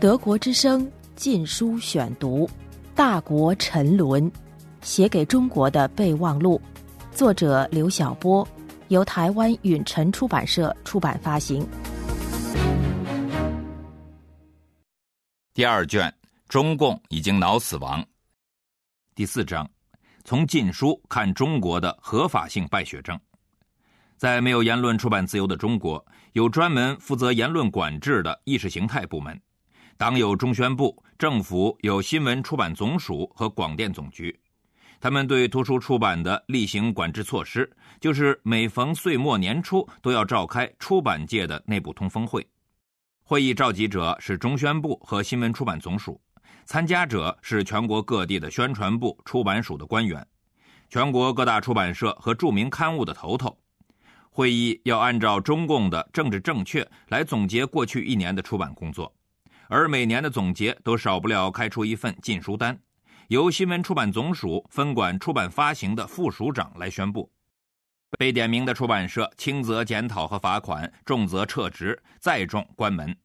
德国之声禁书选读，《大国沉沦》，写给中国的备忘录，作者刘晓波，由台湾允晨出版社出版发行。第二卷，中共已经脑死亡。第四章，从禁书看中国的合法性败血症。在没有言论出版自由的中国，有专门负责言论管制的意识形态部门。党有中宣部，政府有新闻出版总署和广电总局。他们对图书出版的例行管制措施，就是每逢岁末年初都要召开出版界的内部通风会。会议召集者是中宣部和新闻出版总署，参加者是全国各地的宣传部、出版署的官员，全国各大出版社和著名刊物的头头。会议要按照中共的政治正确来总结过去一年的出版工作，而每年的总结都少不了开出一份禁书单，由新闻出版总署分管出版发行的副署长来宣布。被点名的出版社，轻则检讨和罚款，重则撤职，再重关门。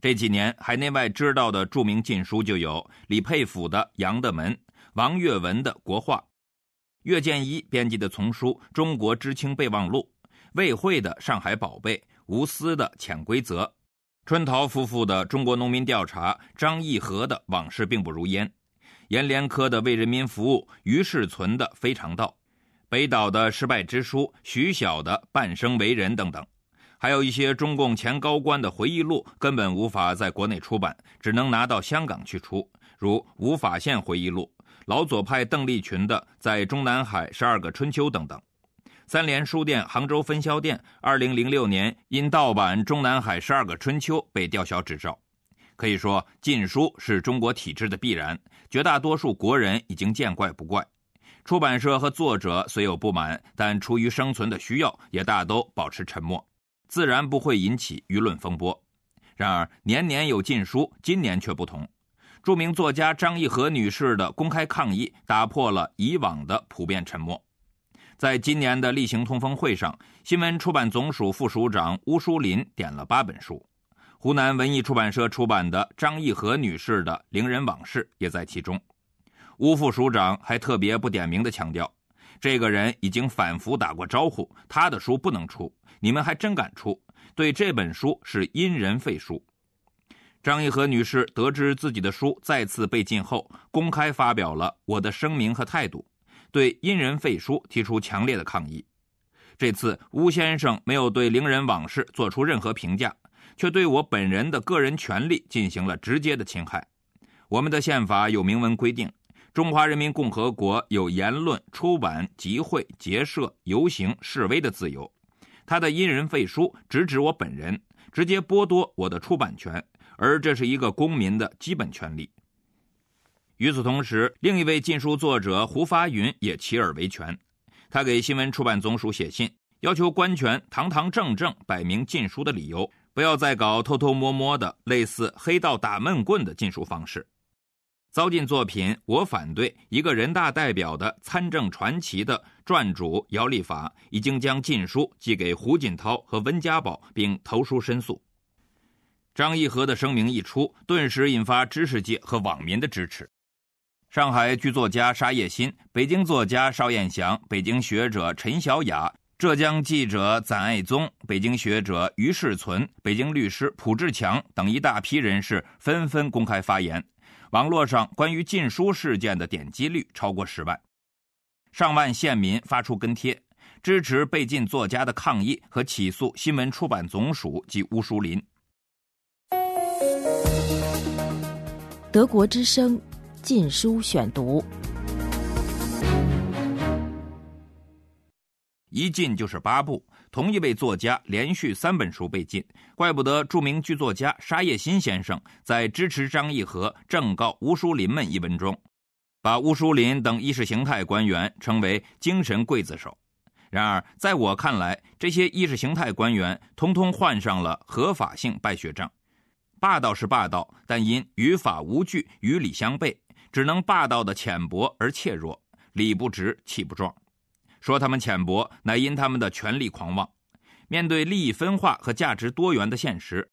这几年海内外知道的著名禁书就有李佩甫的《杨的门》，王岳文的《国画》，岳建一编辑的丛书《中国知青备忘录》，魏慧的《上海宝贝》，吴思的《潜规则》，春桃夫妇的《中国农民调查》，张义和的《往事并不如烟》，阎连科的《为人民服务》，于世存的《非常道》。北岛的失败之书，徐晓的半生为人等等，还有一些中共前高官的回忆录，根本无法在国内出版，只能拿到香港去出，如吴法宪回忆录、老左派邓丽群的《在中南海十二个春秋》等等。三联书店杭州分销店二零零六年因盗版《中南海十二个春秋》被吊销执照。可以说，禁书是中国体制的必然，绝大多数国人已经见怪不怪。出版社和作者虽有不满，但出于生存的需要，也大都保持沉默，自然不会引起舆论风波。然而，年年有禁书，今年却不同。著名作家张义和女士的公开抗议，打破了以往的普遍沉默。在今年的例行通风会上，新闻出版总署副署长邬淑林点了八本书，湖南文艺出版社出版的张义和女士的《伶人往事》也在其中。吴副署长还特别不点名的强调，这个人已经反复打过招呼，他的书不能出，你们还真敢出？对这本书是因人废书。张义和女士得知自己的书再次被禁后，公开发表了我的声明和态度，对因人废书提出强烈的抗议。这次吴先生没有对伶人往事做出任何评价，却对我本人的个人权利进行了直接的侵害。我们的宪法有明文规定。中华人民共和国有言论、出版、集会、结社、游行、示威的自由。他的因人废书直指我本人，直接剥夺我的出版权，而这是一个公民的基本权利。与此同时，另一位禁书作者胡发云也起而维权，他给新闻出版总署写信，要求官权堂堂正正摆明禁书的理由，不要再搞偷偷摸摸的类似黑道打闷棍的禁书方式。糟践作品，我反对。一个人大代表的参政传奇的撰主姚立法已经将禁书寄给胡锦涛和温家宝，并投书申诉。张义和的声明一出，顿时引发知识界和网民的支持。上海剧作家沙叶新、北京作家邵彦祥、北京学者陈小雅、浙江记者赞爱宗、北京学者于世存、北京律师蒲志强等一大批人士纷纷公开发言。网络上关于禁书事件的点击率超过十万，上万县民发出跟帖，支持被禁作家的抗议和起诉新闻出版总署及邬淑林。德国之声，禁书选读。一禁就是八部，同一位作家连续三本书被禁，怪不得著名剧作家沙叶新先生在支持张义和正告吴淑林们一文中，把吴淑林等意识形态官员称为精神刽子手。然而，在我看来，这些意识形态官员通通患上了合法性败血症。霸道是霸道，但因于法无据、与理相悖，只能霸道的浅薄而怯弱，理不直，气不壮。说他们浅薄，乃因他们的权力狂妄。面对利益分化和价值多元的现实，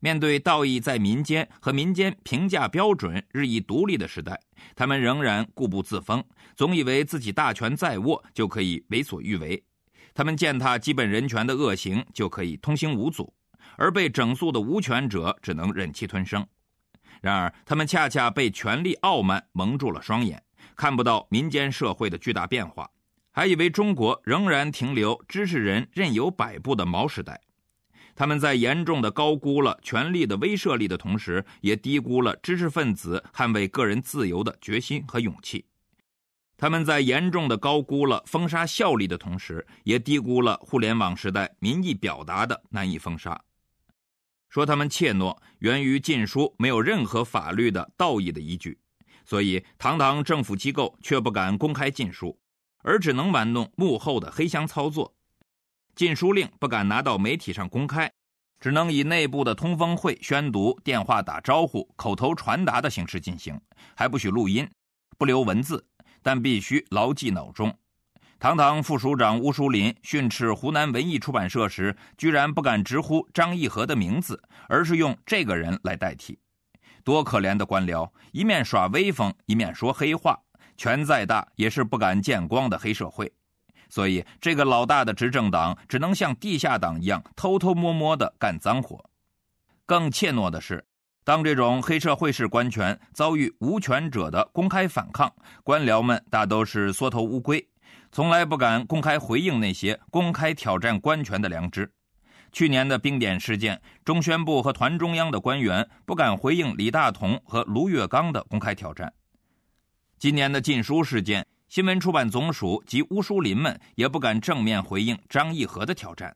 面对道义在民间和民间评价标准日益独立的时代，他们仍然固步自封，总以为自己大权在握就可以为所欲为。他们践踏基本人权的恶行就可以通行无阻，而被整肃的无权者只能忍气吞声。然而，他们恰恰被权力傲慢蒙住了双眼，看不到民间社会的巨大变化，还以为中国仍然停留知识人任由摆布的毛时代。他们在严重的高估了权力的威慑力的同时，也低估了知识分子捍卫个人自由的决心和勇气。他们在严重的高估了封杀效力的同时，也低估了互联网时代民意表达的难以封杀。说他们怯懦，源于禁书没有任何法律的道义的依据，所以堂堂政府机构却不敢公开禁书，而只能玩弄幕后的黑箱操作。禁书令不敢拿到媒体上公开，只能以内部的通风会宣读、电话打招呼、口头传达的形式进行，还不许录音，不留文字，但必须牢记脑中。堂堂副署长乌书林训斥湖南文艺出版社时，居然不敢直呼张义和的名字，而是用这个人来代替。多可怜的官僚，一面耍威风，一面说黑话，权再大也是不敢见光的黑社会。所以，这个老大的执政党只能像地下党一样偷偷摸摸的干脏活。更怯懦的是，当这种黑社会式官权遭遇无权者的公开反抗，官僚们大都是缩头乌龟，从来不敢公开回应那些公开挑战官权的良知。去年的冰点事件，中宣部和团中央的官员不敢回应李大同和卢月刚的公开挑战。今年的禁书事件。新闻出版总署及乌书林们也不敢正面回应张义和的挑战，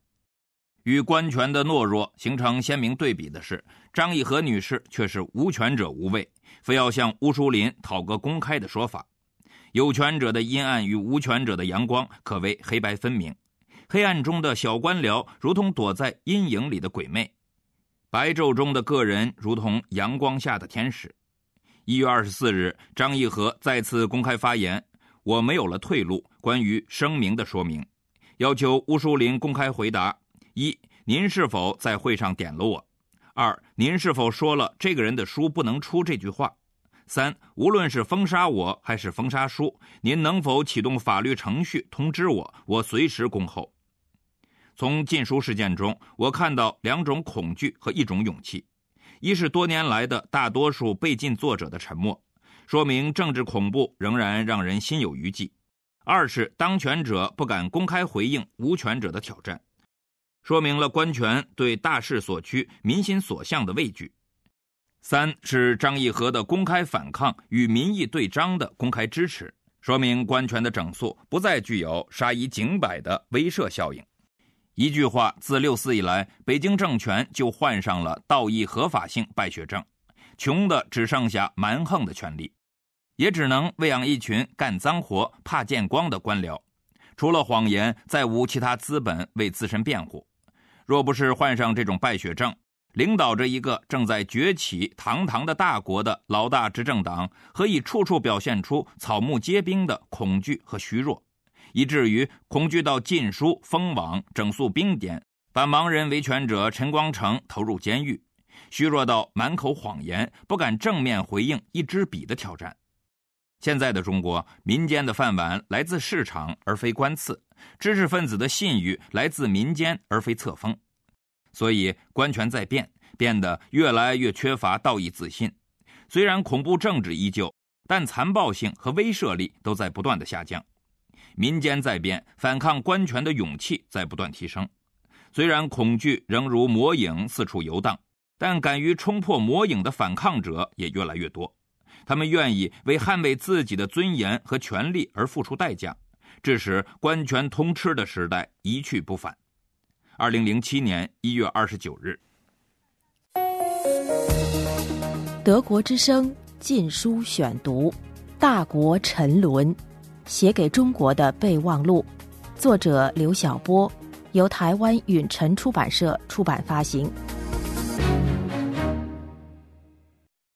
与官权的懦弱形成鲜明对比的是，张义和女士却是无权者无畏，非要向乌书林讨个公开的说法。有权者的阴暗与无权者的阳光可谓黑白分明，黑暗中的小官僚如同躲在阴影里的鬼魅，白昼中的个人如同阳光下的天使。一月二十四日，张义和再次公开发言。我没有了退路。关于声明的说明，要求乌书林公开回答：一，您是否在会上点了我？二，您是否说了这个人的书不能出这句话？三，无论是封杀我还是封杀书，您能否启动法律程序通知我？我随时恭候。从禁书事件中，我看到两种恐惧和一种勇气：一是多年来的大多数被禁作者的沉默。说明政治恐怖仍然让人心有余悸；二是当权者不敢公开回应无权者的挑战，说明了官权对大势所趋、民心所向的畏惧；三是张义和的公开反抗与民意对张的公开支持，说明官权的整肃不再具有杀一儆百的威慑效应。一句话，自六四以来，北京政权就患上了道义合法性败血症。穷的只剩下蛮横的权利，也只能喂养一群干脏活、怕见光的官僚。除了谎言，再无其他资本为自身辩护。若不是患上这种败血症，领导着一个正在崛起堂堂的大国的老大执政党，何以处处表现出草木皆兵的恐惧和虚弱，以至于恐惧到禁书、封网、整肃兵典，把盲人维权者陈光诚投入监狱？虚弱到满口谎言，不敢正面回应一支笔的挑战。现在的中国，民间的饭碗来自市场而非官赐，知识分子的信誉来自民间而非册封，所以官权在变，变得越来越缺乏道义自信。虽然恐怖政治依旧，但残暴性和威慑力都在不断的下降。民间在变，反抗官权的勇气在不断提升。虽然恐惧仍如魔影四处游荡。但敢于冲破魔影的反抗者也越来越多，他们愿意为捍卫自己的尊严和权利而付出代价，致使官权通吃的时代一去不返。二零零七年一月二十九日，德国之声禁书选读《大国沉沦》，写给中国的备忘录，作者刘晓波，由台湾允晨出版社出版发行。